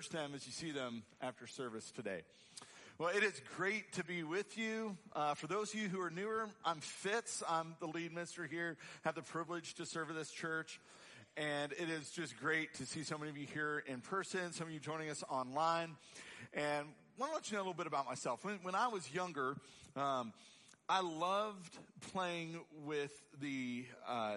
encourage them as you see them after service today. Well, it is great to be with you. Uh, for those of you who are newer, I'm Fitz. I'm the lead minister here. Have the privilege to serve at this church. And it is just great to see so many of you here in person, some of you joining us online. And I want to let you know a little bit about myself. When, when I was younger, um, I loved playing with the, uh,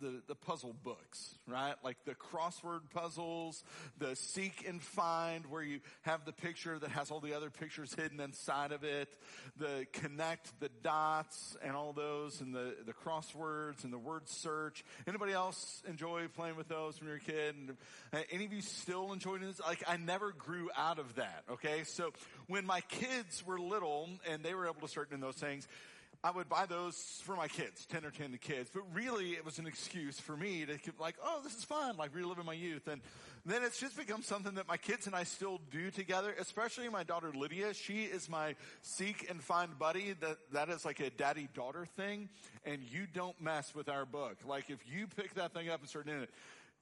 the, the puzzle books, right? Like the crossword puzzles, the seek and find where you have the picture that has all the other pictures hidden inside of it, the connect the dots and all those and the, the crosswords and the word search. Anybody else enjoy playing with those when you're a kid? And, uh, any of you still enjoying this? Like I never grew out of that, okay? So when my kids were little and they were able to start doing those things, I would buy those for my kids, 10 or 10 kids. But really it was an excuse for me to keep like, oh, this is fun, like reliving my youth. And then it's just become something that my kids and I still do together, especially my daughter Lydia. She is my seek and find buddy. That, that is like a daddy daughter thing. And you don't mess with our book. Like if you pick that thing up and start doing it,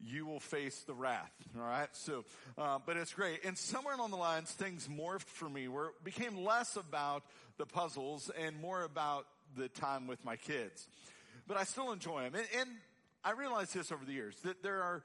you will face the wrath. All right. So, uh, but it's great. And somewhere along the lines, things morphed for me where it became less about the puzzles and more about the time with my kids. But I still enjoy them. And, and I realized this over the years that there are,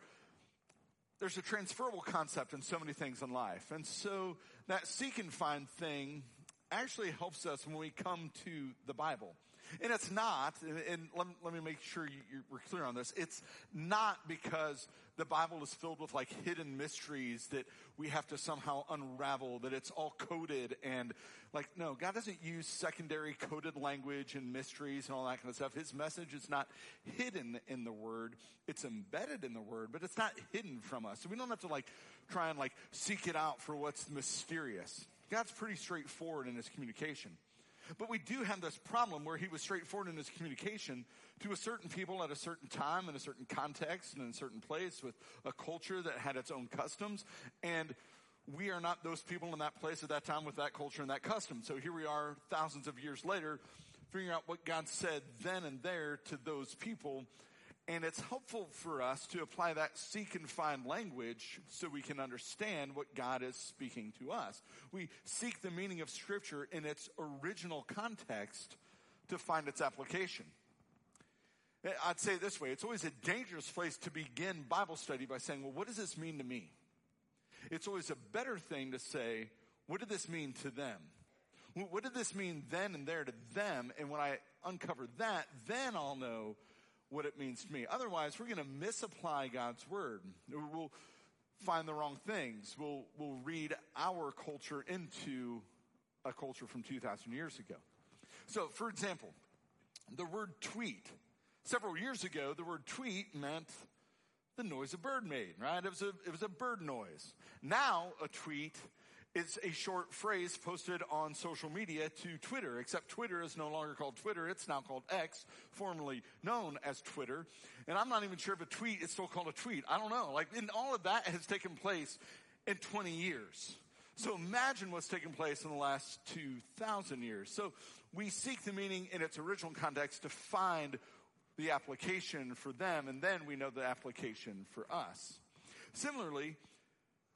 there's a transferable concept in so many things in life. And so that seek and find thing actually helps us when we come to the Bible. And it's not, and let, let me make sure you, we're clear on this. It's not because the Bible is filled with like hidden mysteries that we have to somehow unravel, that it's all coded and like, no, God doesn't use secondary coded language and mysteries and all that kind of stuff. His message is not hidden in the Word. It's embedded in the Word, but it's not hidden from us. So we don't have to like try and like seek it out for what's mysterious. God's pretty straightforward in His communication. But we do have this problem where he was straightforward in his communication to a certain people at a certain time in a certain context and in a certain place with a culture that had its own customs. And we are not those people in that place at that time with that culture and that custom. So here we are thousands of years later figuring out what God said then and there to those people and it's helpful for us to apply that seek and find language so we can understand what God is speaking to us. We seek the meaning of scripture in its original context to find its application. I'd say it this way, it's always a dangerous place to begin Bible study by saying, well, what does this mean to me? It's always a better thing to say, what did this mean to them? What did this mean then and there to them? And when I uncover that, then I'll know what it means to me. Otherwise, we're going to misapply God's word. We'll find the wrong things. We'll, we'll read our culture into a culture from 2,000 years ago. So, for example, the word tweet. Several years ago, the word tweet meant the noise a bird made, right? It was a, it was a bird noise. Now, a tweet it's a short phrase posted on social media to Twitter, except Twitter is no longer called Twitter. It's now called X, formerly known as Twitter. And I'm not even sure if a tweet is still called a tweet. I don't know. Like, and all of that has taken place in 20 years. So imagine what's taken place in the last 2,000 years. So we seek the meaning in its original context to find the application for them, and then we know the application for us. Similarly,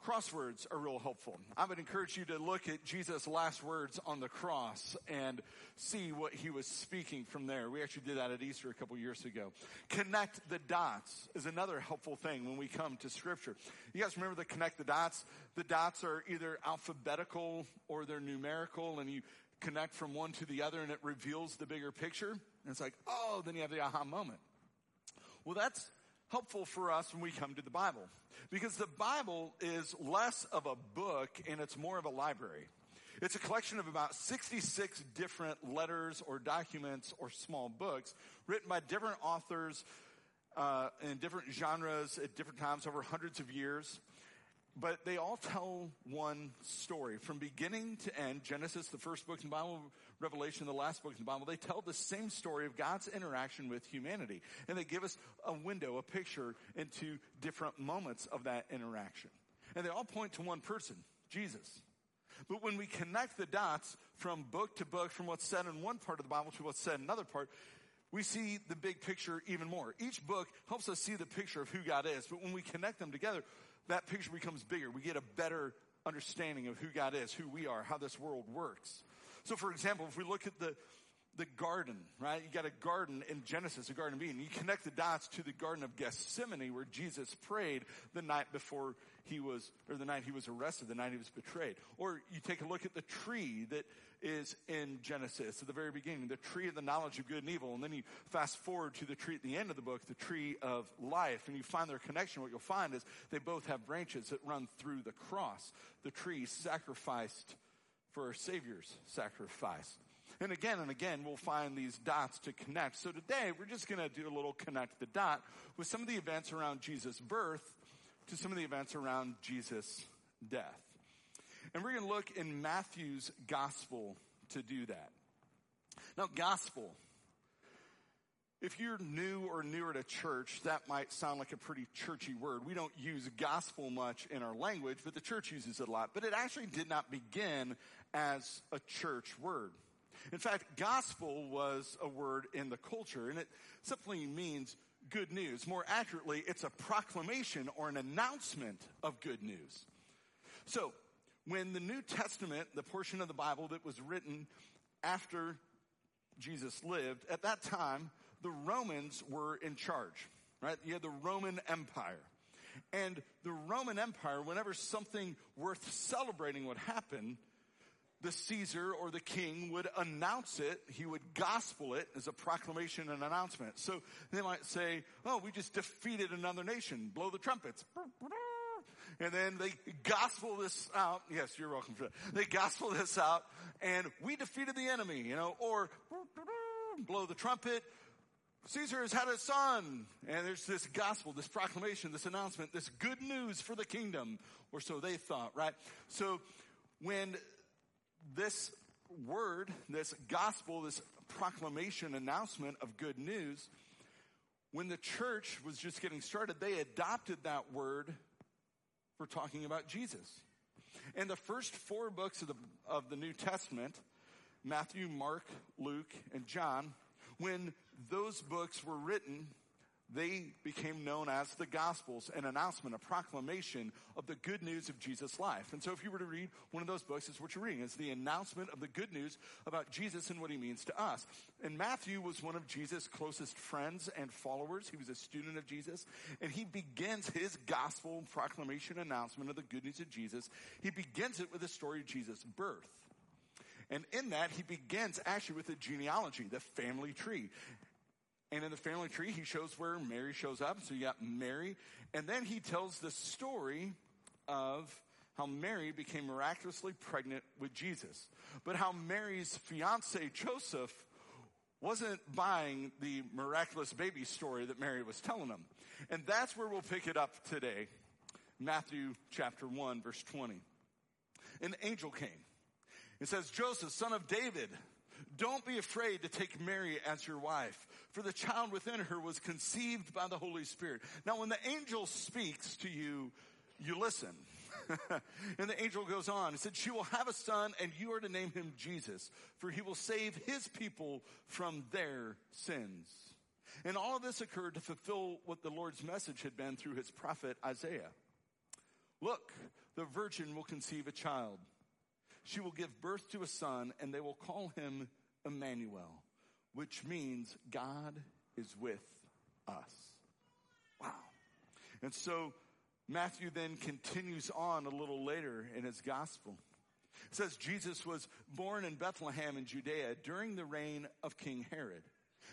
Crosswords are real helpful. I would encourage you to look at Jesus' last words on the cross and see what he was speaking from there. We actually did that at Easter a couple years ago. Connect the dots is another helpful thing when we come to scripture. You guys remember the connect the dots? The dots are either alphabetical or they're numerical and you connect from one to the other and it reveals the bigger picture. And it's like, oh, then you have the aha moment. Well, that's helpful for us when we come to the Bible. Because the Bible is less of a book and it's more of a library. It's a collection of about 66 different letters or documents or small books written by different authors uh, in different genres at different times over hundreds of years but they all tell one story from beginning to end. Genesis, the first book in the Bible, Revelation, the last book in the Bible, they tell the same story of God's interaction with humanity. And they give us a window, a picture into different moments of that interaction. And they all point to one person, Jesus. But when we connect the dots from book to book, from what's said in one part of the Bible to what's said in another part, we see the big picture even more. Each book helps us see the picture of who God is, but when we connect them together, that picture becomes bigger. We get a better understanding of who God is, who we are, how this world works. So for example, if we look at the, the garden, right? You got a garden in Genesis, a garden of Eden. You connect the dots to the Garden of Gethsemane where Jesus prayed the night before he was, or the night he was arrested, the night he was betrayed. Or you take a look at the tree that is in Genesis at the very beginning, the tree of the knowledge of good and evil. And then you fast forward to the tree at the end of the book, the tree of life, and you find their connection. What you'll find is they both have branches that run through the cross. The tree sacrificed for our Savior's sacrifice. And again and again, we'll find these dots to connect. So today, we're just going to do a little connect the dot with some of the events around Jesus' birth to some of the events around Jesus' death. And we're going to look in Matthew's gospel to do that. Now, gospel. If you're new or newer to church, that might sound like a pretty churchy word. We don't use gospel much in our language, but the church uses it a lot. But it actually did not begin as a church word. In fact, gospel was a word in the culture and it simply means good news. More accurately, it's a proclamation or an announcement of good news. So, when the New Testament, the portion of the Bible that was written after Jesus lived, at that time, the Romans were in charge, right? You had the Roman Empire. And the Roman Empire, whenever something worth celebrating would happen, the Caesar or the king would announce it. He would gospel it as a proclamation and announcement. So they might say, oh, we just defeated another nation. Blow the trumpets. And then they gospel this out. Yes, you're welcome for that. They gospel this out and we defeated the enemy, you know, or blow the trumpet. Caesar has had a son. And there's this gospel, this proclamation, this announcement, this good news for the kingdom. Or so they thought, right? So when this word, this gospel, this proclamation, announcement of good news, when the church was just getting started, they adopted that word for talking about Jesus. And the first four books of the, of the New Testament, Matthew, Mark, Luke, and John, when those books were written, they became known as the Gospels, an announcement, a proclamation of the good news of Jesus' life. And so if you were to read one of those books, it's what you're reading. It's the announcement of the good news about Jesus and what he means to us. And Matthew was one of Jesus' closest friends and followers. He was a student of Jesus. And he begins his gospel proclamation announcement of the good news of Jesus. He begins it with the story of Jesus' birth. And in that, he begins actually with a genealogy, the family tree. And in the family tree, he shows where Mary shows up. So you got Mary. And then he tells the story of how Mary became miraculously pregnant with Jesus. But how Mary's fiance, Joseph, wasn't buying the miraculous baby story that Mary was telling him. And that's where we'll pick it up today. Matthew chapter 1, verse 20. An angel came. It says, Joseph, son of David, don't be afraid to take Mary as your wife for the child within her was conceived by the Holy Spirit. Now when the angel speaks to you, you listen. and the angel goes on and said, she will have a son and you are to name him Jesus, for he will save his people from their sins. And all of this occurred to fulfill what the Lord's message had been through his prophet Isaiah. Look, the virgin will conceive a child. She will give birth to a son and they will call him Emmanuel which means God is with us. Wow. And so Matthew then continues on a little later in his gospel. It says Jesus was born in Bethlehem in Judea during the reign of King Herod.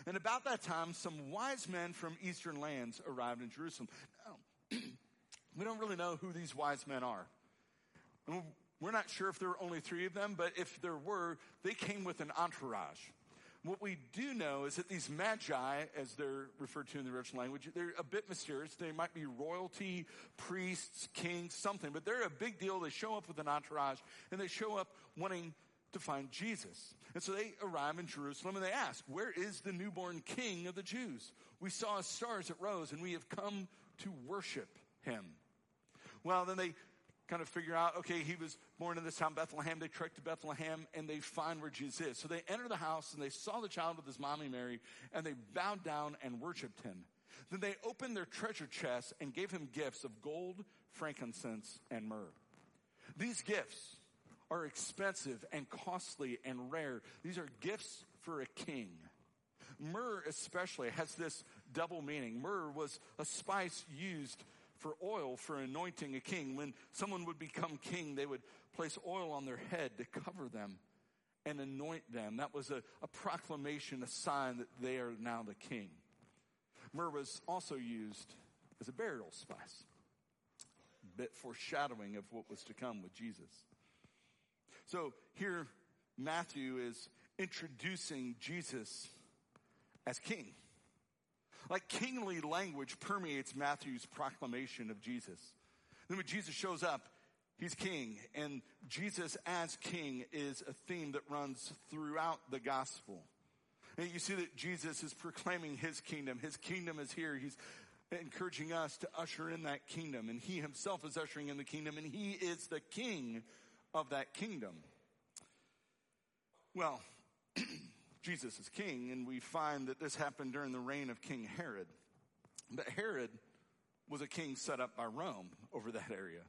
And about that time, some wise men from eastern lands arrived in Jerusalem. Now, we don't really know who these wise men are. We're not sure if there were only three of them, but if there were, they came with an entourage. What we do know is that these magi, as they're referred to in the original language, they're a bit mysterious. They might be royalty, priests, kings, something, but they're a big deal. They show up with an entourage and they show up wanting to find Jesus. And so they arrive in Jerusalem and they ask, where is the newborn king of the Jews? We saw his stars at rose and we have come to worship him. Well, then they kind of figure out, okay, he was born in this town, Bethlehem. They trek to Bethlehem and they find where Jesus is. So they enter the house and they saw the child with his mommy Mary and they bowed down and worshiped him. Then they opened their treasure chests and gave him gifts of gold, frankincense, and myrrh. These gifts are expensive and costly and rare. These are gifts for a king. Myrrh especially has this double meaning. Myrrh was a spice used for oil for anointing a king. When someone would become king, they would place oil on their head to cover them and anoint them. That was a, a proclamation, a sign that they are now the king. Myrrh was also used as a burial spice, a bit foreshadowing of what was to come with Jesus. So here, Matthew is introducing Jesus as king. Like kingly language permeates Matthew's proclamation of Jesus. Then when Jesus shows up, he's king, and Jesus as king is a theme that runs throughout the gospel. And you see that Jesus is proclaiming his kingdom. His kingdom is here. He's encouraging us to usher in that kingdom, and he himself is ushering in the kingdom, and he is the king of that kingdom. Well, Jesus is king, and we find that this happened during the reign of King Herod. But Herod was a king set up by Rome over that area.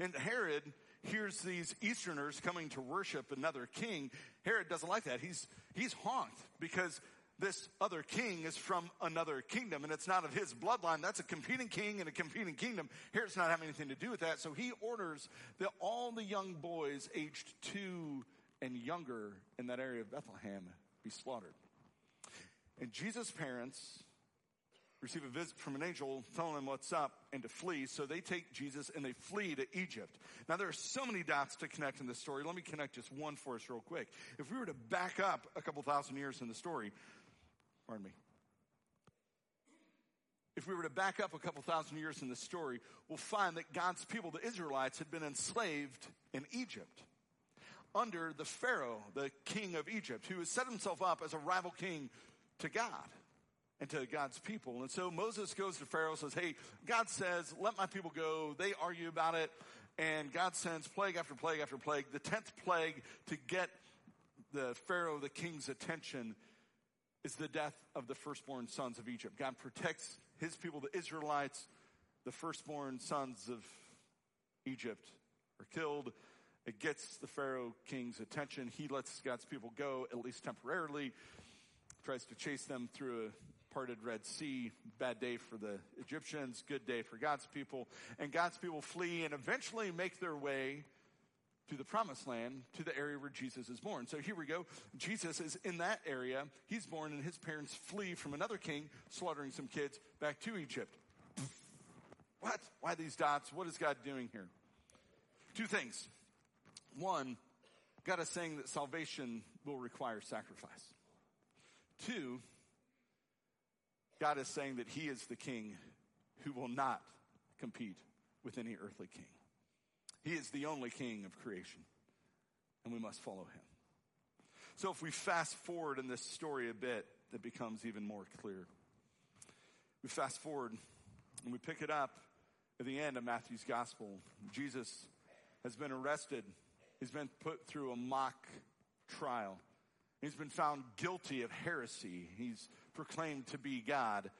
And Herod hears these Easterners coming to worship another king. Herod doesn't like that. He's, he's honked because this other king is from another kingdom and it's not of his bloodline. That's a competing king and a competing kingdom. Herod's not having anything to do with that. So he orders that all the young boys aged two and younger in that area of Bethlehem be slaughtered. And Jesus' parents receive a visit from an angel telling them what's up and to flee. So they take Jesus and they flee to Egypt. Now there are so many dots to connect in this story. Let me connect just one for us real quick. If we were to back up a couple thousand years in the story, pardon me. If we were to back up a couple thousand years in the story, we'll find that God's people, the Israelites, had been enslaved in Egypt under the Pharaoh, the king of Egypt, who has set himself up as a rival king to God and to God's people. And so Moses goes to Pharaoh says, Hey, God says, let my people go. They argue about it. And God sends plague after plague after plague. The tenth plague to get the Pharaoh, the king's attention is the death of the firstborn sons of Egypt. God protects his people, the Israelites. The firstborn sons of Egypt are killed. It gets the Pharaoh king's attention. He lets God's people go, at least temporarily, tries to chase them through a parted Red Sea. Bad day for the Egyptians, good day for God's people. And God's people flee and eventually make their way to the promised land, to the area where Jesus is born. So here we go. Jesus is in that area. He's born and his parents flee from another king, slaughtering some kids, back to Egypt. What? Why these dots? What is God doing here? Two things. One, God is saying that salvation will require sacrifice. Two, God is saying that He is the King who will not compete with any earthly king. He is the only King of creation, and we must follow Him. So if we fast forward in this story a bit, it becomes even more clear. We fast forward and we pick it up at the end of Matthew's gospel. Jesus has been arrested He's been put through a mock trial. He's been found guilty of heresy. He's proclaimed to be God.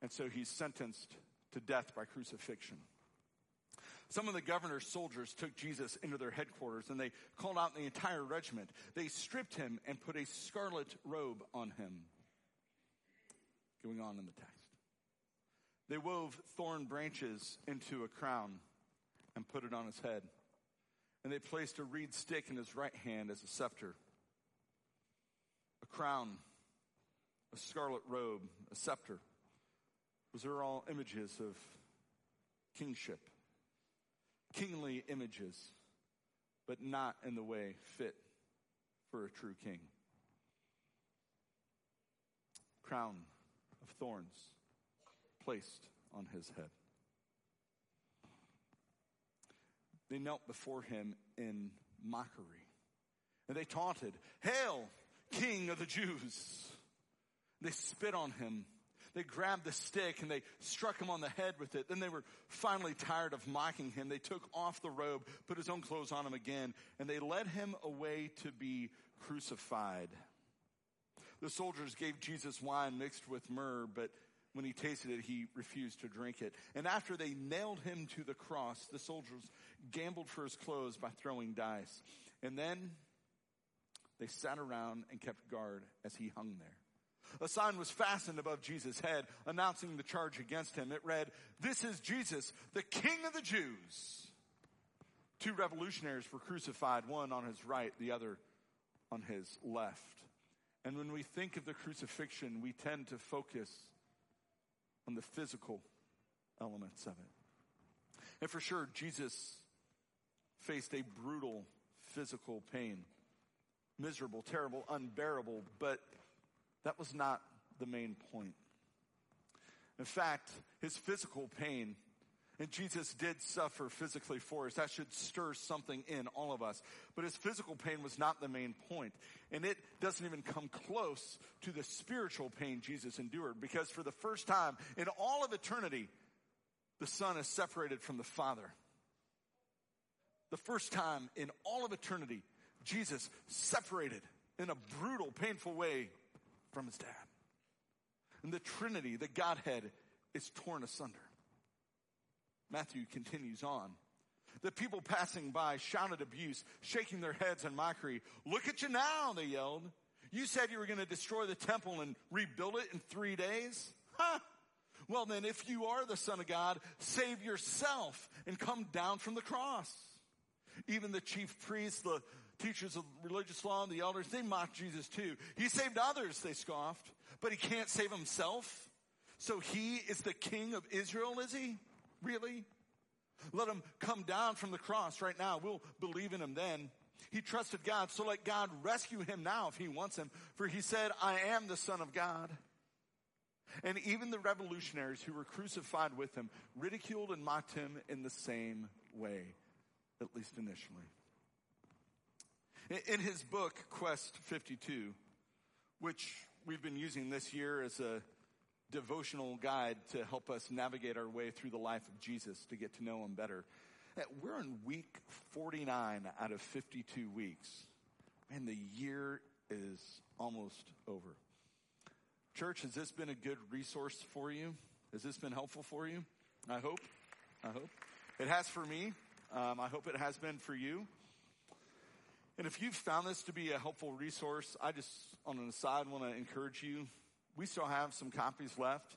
And so he's sentenced to death by crucifixion. Some of the governor's soldiers took Jesus into their headquarters and they called out the entire regiment. They stripped him and put a scarlet robe on him. Going on in the text. They wove thorn branches into a crown and put it on his head and they placed a reed stick in his right hand as a scepter, a crown, a scarlet robe, a scepter. Those are all images of kingship, kingly images, but not in the way fit for a true king. Crown of thorns placed on his head. They knelt before him in mockery. And they taunted, Hail, King of the Jews! They spit on him. They grabbed the stick and they struck him on the head with it. Then they were finally tired of mocking him. They took off the robe, put his own clothes on him again, and they led him away to be crucified. The soldiers gave Jesus wine mixed with myrrh, but when he tasted it, he refused to drink it. And after they nailed him to the cross, the soldiers gambled for his clothes by throwing dice. And then they sat around and kept guard as he hung there. A sign was fastened above Jesus' head announcing the charge against him. It read, This is Jesus, the King of the Jews. Two revolutionaries were crucified, one on his right, the other on his left. And when we think of the crucifixion, we tend to focus on the physical elements of it. And for sure, Jesus faced a brutal physical pain. Miserable, terrible, unbearable, but that was not the main point. In fact, his physical pain, and Jesus did suffer physically for us. That should stir something in all of us. But his physical pain was not the main point. And it doesn't even come close to the spiritual pain Jesus endured because for the first time in all of eternity, the Son is separated from the Father. The first time in all of eternity, Jesus separated in a brutal, painful way from his dad. And the Trinity, the Godhead, is torn asunder. Matthew continues on. The people passing by shouted abuse, shaking their heads in mockery. Look at you now, they yelled. You said you were going to destroy the temple and rebuild it in three days? Huh? Well then, if you are the son of God, save yourself and come down from the cross. Even the chief priests, the teachers of religious law and the elders, they mocked Jesus too. He saved others, they scoffed, but he can't save himself. So he is the king of Israel, is he? Really? Let him come down from the cross right now. We'll believe in him then. He trusted God, so let God rescue him now if he wants him. For he said, I am the son of God. And even the revolutionaries who were crucified with him ridiculed and mocked him in the same way, at least initially. In his book, Quest 52, which we've been using this year as a devotional guide to help us navigate our way through the life of Jesus to get to know him better. Uh, we're in week 49 out of 52 weeks. and the year is almost over. Church, has this been a good resource for you? Has this been helpful for you? I hope. I hope. It has for me. Um, I hope it has been for you. And if you've found this to be a helpful resource, I just, on an aside, want to encourage you we still have some copies left.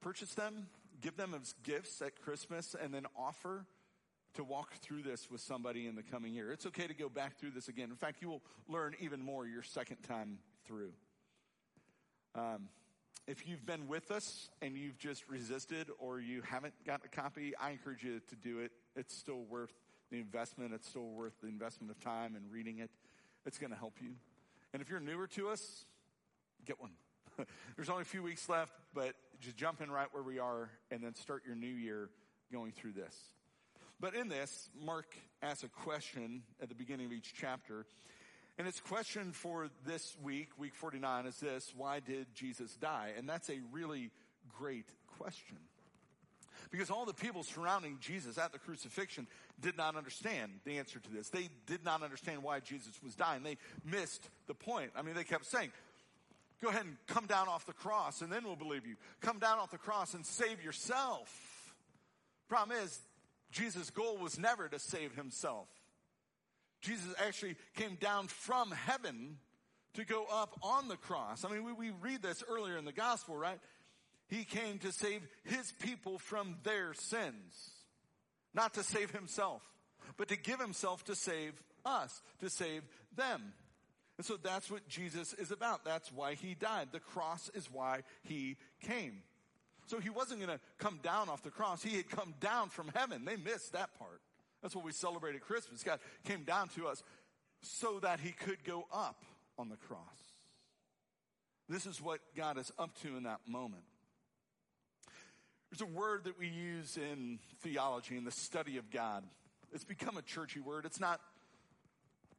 Purchase them, give them as gifts at Christmas, and then offer to walk through this with somebody in the coming year. It's okay to go back through this again. In fact, you will learn even more your second time through. Um, if you've been with us and you've just resisted or you haven't got a copy, I encourage you to do it. It's still worth the investment. It's still worth the investment of time and reading it. It's going to help you. And if you're newer to us, get one. There's only a few weeks left, but just jump in right where we are and then start your new year going through this. But in this, Mark asks a question at the beginning of each chapter. And its question for this week, week 49, is this, why did Jesus die? And that's a really great question. Because all the people surrounding Jesus at the crucifixion did not understand the answer to this. They did not understand why Jesus was dying. They missed the point. I mean, they kept saying, Go ahead and come down off the cross and then we'll believe you. Come down off the cross and save yourself. Problem is, Jesus' goal was never to save himself. Jesus actually came down from heaven to go up on the cross. I mean, we, we read this earlier in the gospel, right? He came to save his people from their sins. Not to save himself, but to give himself to save us, to save them. And so that's what Jesus is about. That's why he died. The cross is why he came. So he wasn't going to come down off the cross. He had come down from heaven. They missed that part. That's what we celebrate at Christmas. God came down to us so that he could go up on the cross. This is what God is up to in that moment. There's a word that we use in theology, in the study of God. It's become a churchy word. It's not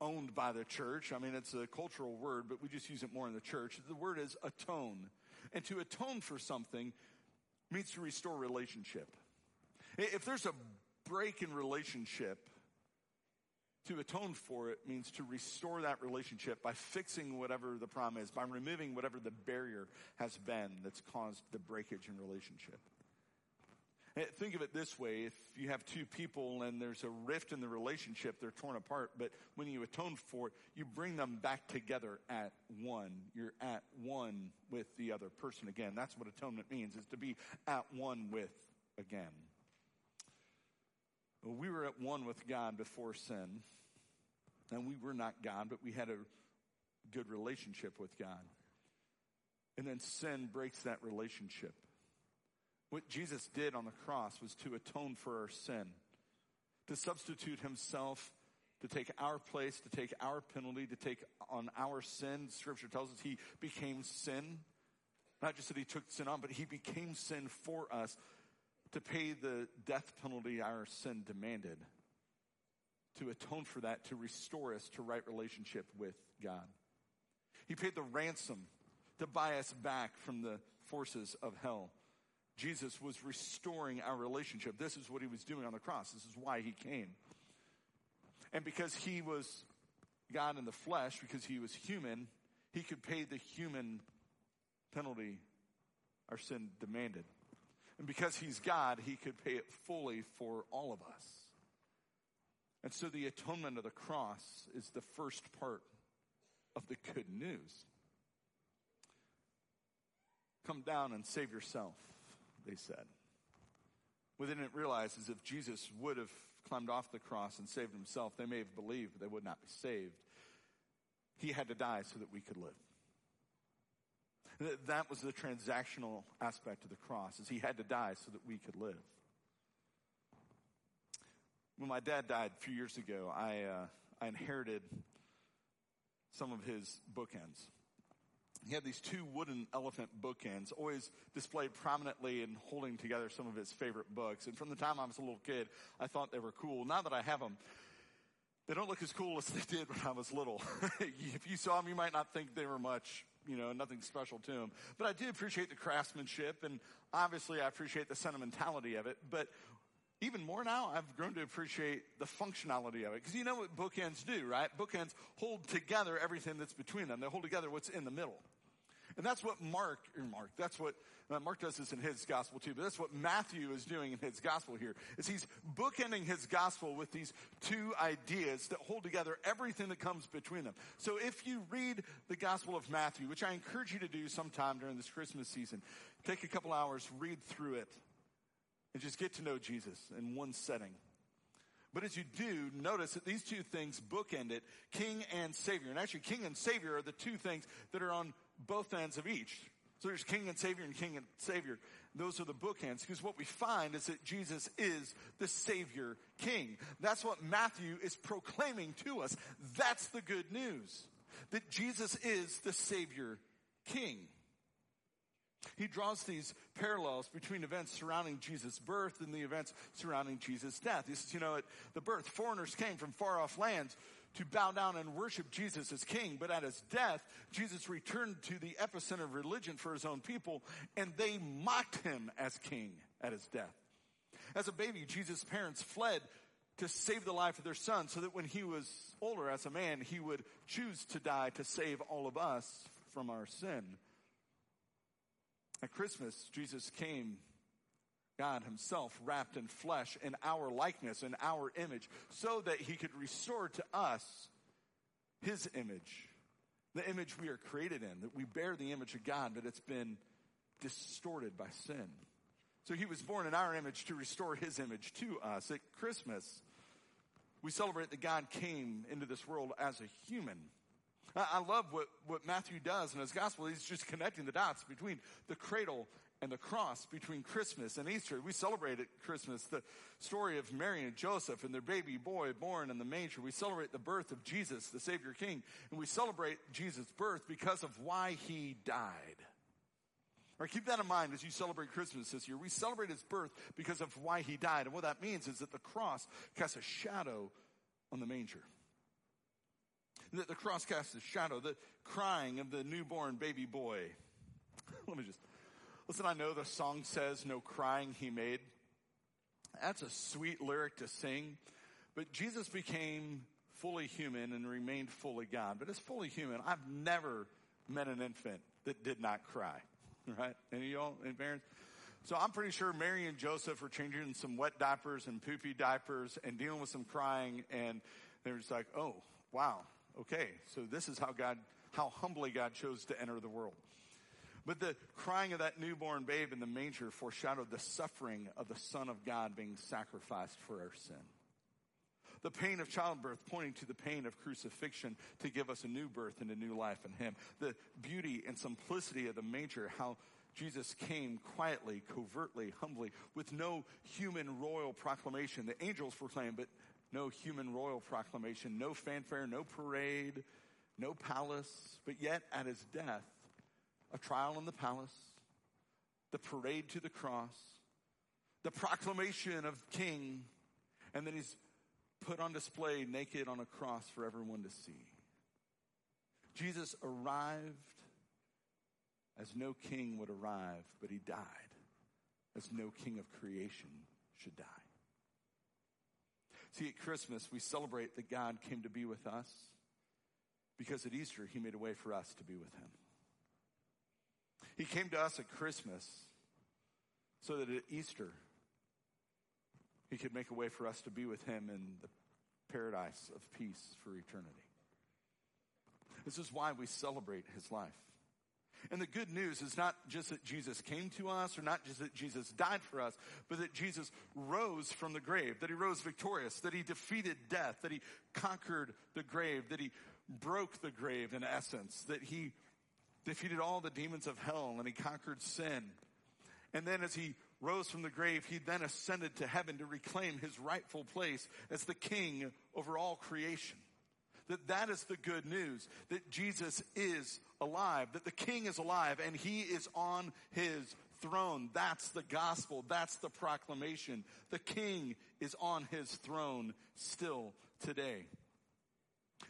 owned by the church. I mean, it's a cultural word, but we just use it more in the church. The word is atone. And to atone for something means to restore relationship. If there's a break in relationship, To atone for it means to restore that relationship by fixing whatever the problem is, by removing whatever the barrier has been that's caused the breakage in relationship. Eh, think of it this way. If you have two people and there's a rift in the relationship, they're torn apart, but when you atone for it, you bring them back together at one. You're at one with the other person again. That's what atonement means, is to be at one with again. We were at one with God before sin, and we were not God, but we had a good relationship with God. And then sin breaks that relationship. What Jesus did on the cross was to atone for our sin, to substitute himself, to take our place, to take our penalty, to take on our sin. Scripture tells us he became sin. Not just that he took sin on, but he became sin for us to pay the death penalty our sin demanded, to atone for that, to restore us to right relationship with God. He paid the ransom to buy us back from the forces of hell. Jesus was restoring our relationship. This is what he was doing on the cross. This is why he came. And because he was God in the flesh, because he was human, he could pay the human penalty our sin demanded. And because he's God, he could pay it fully for all of us. And so the atonement of the cross is the first part of the good news. Come down and save yourself they said. What they didn't realize is if Jesus would have climbed off the cross and saved himself, they may have believed, but they would not be saved. He had to die so that we could live. That was the transactional aspect of the cross, is he had to die so that we could live. When my dad died a few years ago, I, uh, I inherited some of his bookends. He had these two wooden elephant bookends, always displayed prominently and holding together some of his favorite books. And from the time I was a little kid, I thought they were cool. Now that I have them, they don't look as cool as they did when I was little. if you saw them, you might not think they were much, you know, nothing special to them. But I do appreciate the craftsmanship, and obviously I appreciate the sentimentality of it. But even more now, I've grown to appreciate the functionality of it. Because you know what bookends do, right? Bookends hold together everything that's between them. They hold together what's in the middle. And that's what Mark, Mark, that's what, uh, Mark does this in his gospel too, but that's what Matthew is doing in his gospel here, is he's bookending his gospel with these two ideas that hold together everything that comes between them. So if you read the gospel of Matthew, which I encourage you to do sometime during this Christmas season, take a couple hours, read through it, and just get to know Jesus in one setting. But as you do, notice that these two things bookend it, King and Savior. And actually, King and Savior are the two things that are on both ends of each. So there's King and Savior and King and Savior. Those are the bookends because what we find is that Jesus is the Savior King. That's what Matthew is proclaiming to us. That's the good news. That Jesus is the Savior King. He draws these parallels between events surrounding Jesus' birth and the events surrounding Jesus' death. He says, you know, at the birth, foreigners came from far off lands to bow down and worship Jesus as king, but at his death, Jesus returned to the epicenter of religion for his own people, and they mocked him as king at his death. As a baby, Jesus' parents fled to save the life of their son so that when he was older as a man, he would choose to die to save all of us from our sin. At Christmas, Jesus came God himself wrapped in flesh in our likeness, in our image, so that he could restore to us his image, the image we are created in, that we bear the image of God, but it's been distorted by sin. So he was born in our image to restore his image to us. At Christmas, we celebrate that God came into this world as a human. I love what, what Matthew does in his gospel. He's just connecting the dots between the cradle and the cross between Christmas and Easter. We celebrate at Christmas the story of Mary and Joseph and their baby boy born in the manger. We celebrate the birth of Jesus, the Savior King, and we celebrate Jesus' birth because of why he died. Or keep that in mind as you celebrate Christmas this year. We celebrate his birth because of why he died. And what that means is that the cross casts a shadow on the manger. That the cross casts a shadow, the crying of the newborn baby boy. Let me just Listen, I know the song says no crying he made. That's a sweet lyric to sing, but Jesus became fully human and remained fully God. But as fully human, I've never met an infant that did not cry. Right? And you all, and parents? So I'm pretty sure Mary and Joseph were changing some wet diapers and poopy diapers and dealing with some crying and they were just like, oh, wow, okay. So this is how God, how humbly God chose to enter the world. But the crying of that newborn babe in the manger foreshadowed the suffering of the Son of God being sacrificed for our sin. The pain of childbirth pointing to the pain of crucifixion to give us a new birth and a new life in Him. The beauty and simplicity of the manger, how Jesus came quietly, covertly, humbly, with no human royal proclamation. The angels proclaimed, but no human royal proclamation, no fanfare, no parade, no palace. But yet, at his death, a trial in the palace, the parade to the cross, the proclamation of king, and then he's put on display naked on a cross for everyone to see. Jesus arrived as no king would arrive, but he died as no king of creation should die. See, at Christmas, we celebrate that God came to be with us because at Easter, he made a way for us to be with him. He came to us at Christmas so that at Easter, he could make a way for us to be with him in the paradise of peace for eternity. This is why we celebrate his life. And the good news is not just that Jesus came to us or not just that Jesus died for us, but that Jesus rose from the grave, that he rose victorious, that he defeated death, that he conquered the grave, that he broke the grave in essence, that he defeated all the demons of hell and he conquered sin. And then as he rose from the grave, he then ascended to heaven to reclaim his rightful place as the king over all creation. That that is the good news, that Jesus is alive, that the king is alive and he is on his throne. That's the gospel. That's the proclamation. The king is on his throne still today.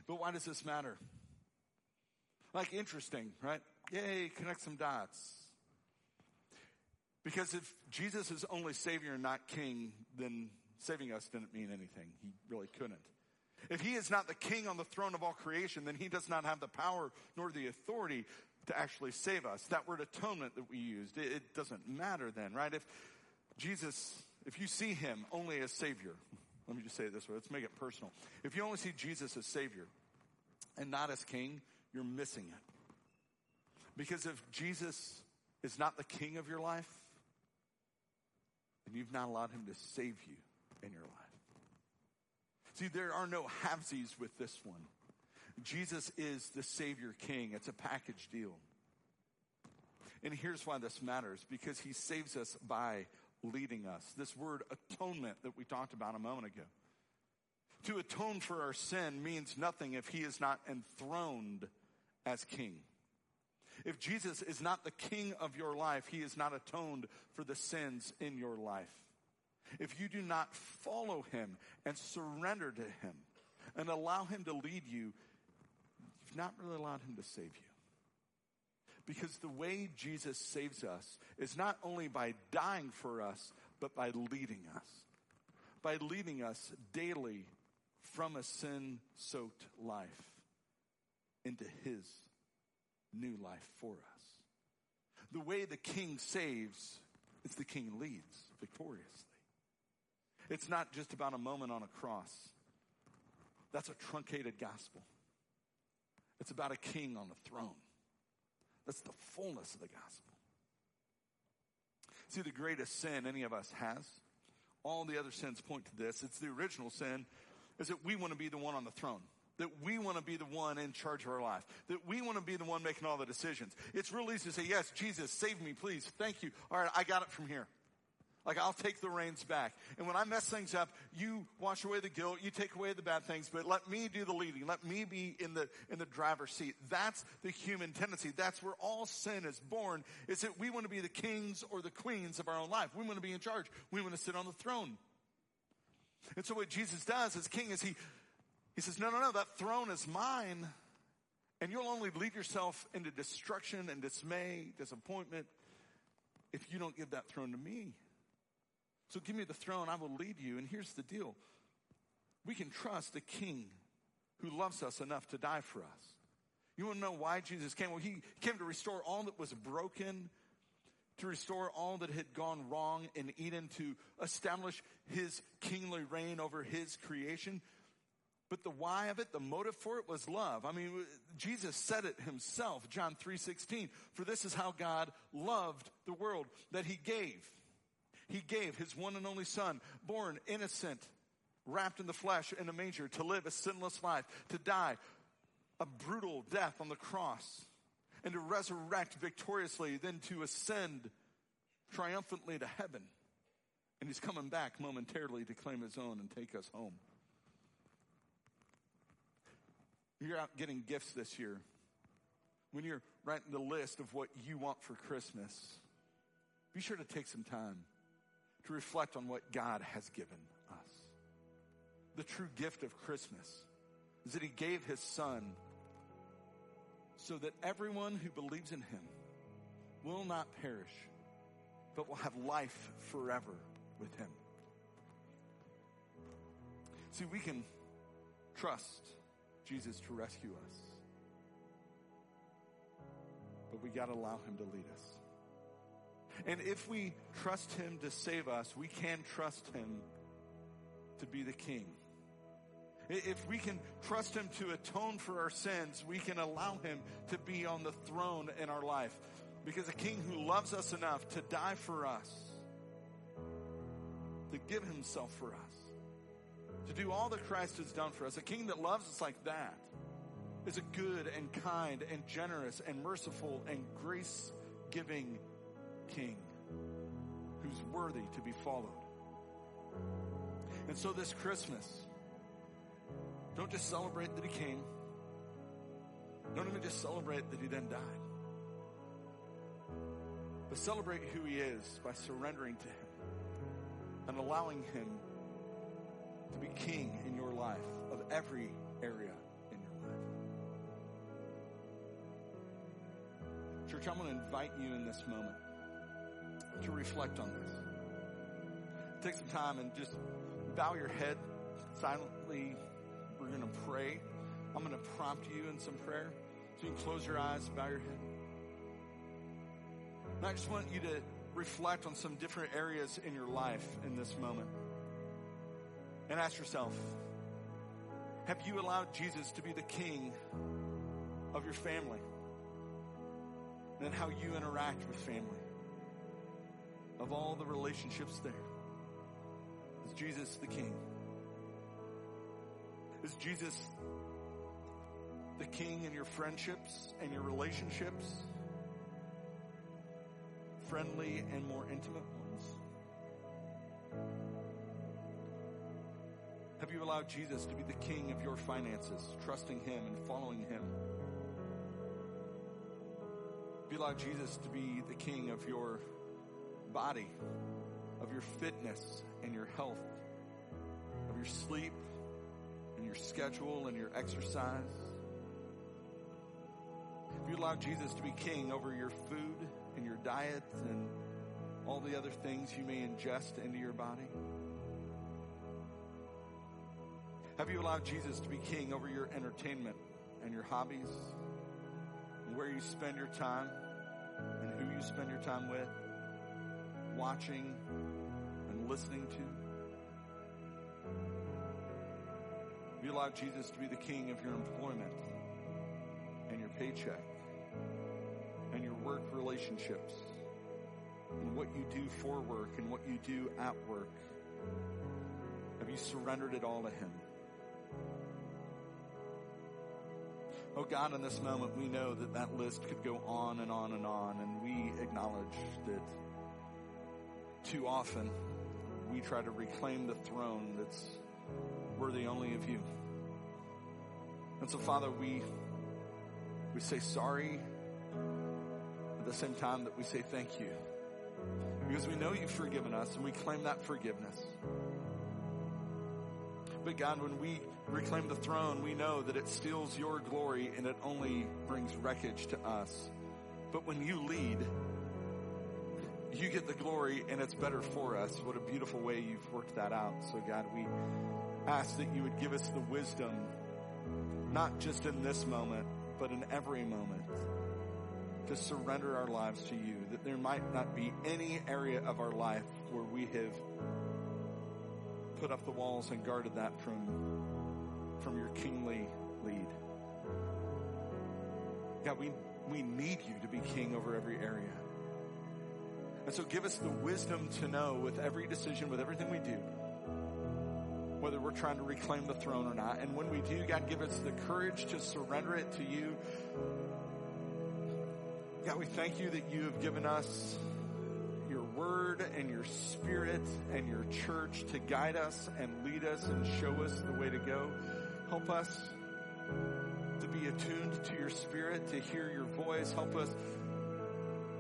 But why does this matter? Like interesting, right? Yay, connect some dots. Because if Jesus is only Savior and not King, then saving us didn't mean anything. He really couldn't. If He is not the King on the throne of all creation, then He does not have the power nor the authority to actually save us. That word atonement that we used, it, it doesn't matter then, right? If Jesus, if you see Him only as Savior, let me just say it this way, let's make it personal. If you only see Jesus as Savior and not as King, you're missing it. Because if Jesus is not the king of your life, then you've not allowed him to save you in your life. See, there are no halvesies with this one. Jesus is the Savior King. It's a package deal. And here's why this matters because he saves us by leading us. This word atonement that we talked about a moment ago. To atone for our sin means nothing if he is not enthroned as king. If Jesus is not the king of your life, he is not atoned for the sins in your life. If you do not follow him and surrender to him and allow him to lead you, you've not really allowed him to save you. Because the way Jesus saves us is not only by dying for us, but by leading us. By leading us daily from a sin soaked life into his new life for us. The way the king saves is the king leads victoriously. It's not just about a moment on a cross. That's a truncated gospel. It's about a king on the throne. That's the fullness of the gospel. See, the greatest sin any of us has, all the other sins point to this. It's the original sin, is that we want to be the one on the throne that we want to be the one in charge of our life, that we want to be the one making all the decisions. It's real easy to say, yes, Jesus, save me, please. Thank you. All right, I got it from here. Like I'll take the reins back. And when I mess things up, you wash away the guilt, you take away the bad things, but let me do the leading. Let me be in the, in the driver's seat. That's the human tendency. That's where all sin is born, is that we want to be the kings or the queens of our own life. We want to be in charge. We want to sit on the throne. And so what Jesus does as king is he he says, no, no, no, that throne is mine. And you'll only lead yourself into destruction and dismay, disappointment, if you don't give that throne to me. So give me the throne, I will lead you. And here's the deal. We can trust a king who loves us enough to die for us. You want to know why Jesus came? Well, he came to restore all that was broken, to restore all that had gone wrong in Eden, to establish his kingly reign over his creation. But the why of it, the motive for it was love. I mean, Jesus said it himself, John 3:16, for this is how God loved the world that he gave. He gave his one and only son, born innocent, wrapped in the flesh in a manger to live a sinless life, to die a brutal death on the cross, and to resurrect victoriously, then to ascend triumphantly to heaven. And he's coming back momentarily to claim his own and take us home. You're out getting gifts this year. When you're writing the list of what you want for Christmas, be sure to take some time to reflect on what God has given us. The true gift of Christmas is that He gave His Son so that everyone who believes in Him will not perish, but will have life forever with Him. See, we can trust Jesus to rescue us. But we got to allow him to lead us. And if we trust him to save us, we can trust him to be the king. If we can trust him to atone for our sins, we can allow him to be on the throne in our life. Because a king who loves us enough to die for us, to give himself for us, to do all that Christ has done for us. A king that loves us like that is a good and kind and generous and merciful and grace giving king who's worthy to be followed. And so this Christmas, don't just celebrate that he came. Don't even just celebrate that he then died. But celebrate who he is by surrendering to him and allowing him to be king in your life of every area in your life. Church, I'm going to invite you in this moment to reflect on this. Take some time and just bow your head silently. We're going to pray. I'm going to prompt you in some prayer. So you can close your eyes, bow your head. And I just want you to reflect on some different areas in your life in this moment and ask yourself, have you allowed Jesus to be the king of your family? And how you interact with family. Of all the relationships there. Is Jesus the king? Is Jesus the king in your friendships and your relationships? Friendly and more intimate you allowed Jesus to be the king of your finances, trusting him and following him? Have you allowed Jesus to be the king of your body, of your fitness and your health, of your sleep and your schedule and your exercise? Have you allowed Jesus to be king over your food and your diet and all the other things you may ingest into your body? Have you allowed Jesus to be king over your entertainment and your hobbies and where you spend your time and who you spend your time with, watching and listening to? Have you allowed Jesus to be the king of your employment and your paycheck and your work relationships and what you do for work and what you do at work? Have you surrendered it all to Him? Oh God, in this moment, we know that that list could go on and on and on, and we acknowledge that too often we try to reclaim the throne that's worthy only of you. And so, Father, we, we say sorry at the same time that we say thank you. Because we know you've forgiven us and we claim that forgiveness. But God, when we reclaim the throne, we know that it steals your glory and it only brings wreckage to us. But when you lead, you get the glory and it's better for us. What a beautiful way you've worked that out. So God, we ask that you would give us the wisdom not just in this moment, but in every moment, to surrender our lives to you, that there might not be any area of our life where we have put up the walls and guarded that from, from your kingly lead. God, we, we need you to be king over every area. And so give us the wisdom to know with every decision, with everything we do, whether we're trying to reclaim the throne or not. And when we do, God, give us the courage to surrender it to you. God, we thank you that you have given us word and your spirit and your church to guide us and lead us and show us the way to go. Help us to be attuned to your spirit, to hear your voice. Help us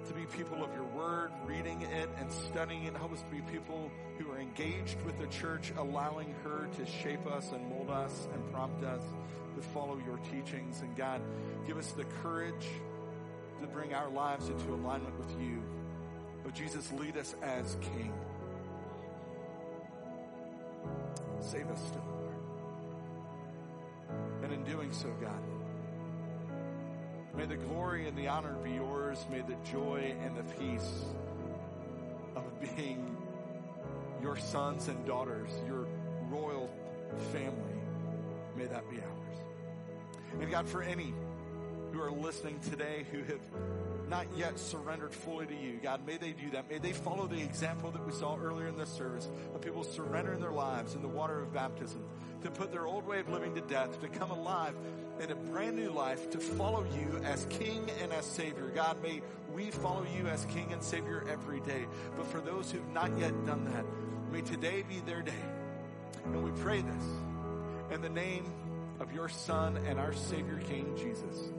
to be people of your word, reading it and studying it. Help us to be people who are engaged with the church, allowing her to shape us and mold us and prompt us to follow your teachings. And God, give us the courage to bring our lives into alignment with you. But Jesus, lead us as King. Save us still, Lord. And in doing so, God, may the glory and the honor be yours. May the joy and the peace of being your sons and daughters, your royal family, may that be ours. And God, for any who are listening today who have not yet surrendered fully to you. God, may they do that. May they follow the example that we saw earlier in this service of people surrendering their lives in the water of baptism to put their old way of living to death, to come alive in a brand new life, to follow you as King and as Savior. God, may we follow you as King and Savior every day. But for those who've not yet done that, may today be their day. And we pray this in the name of your Son and our Savior King Jesus.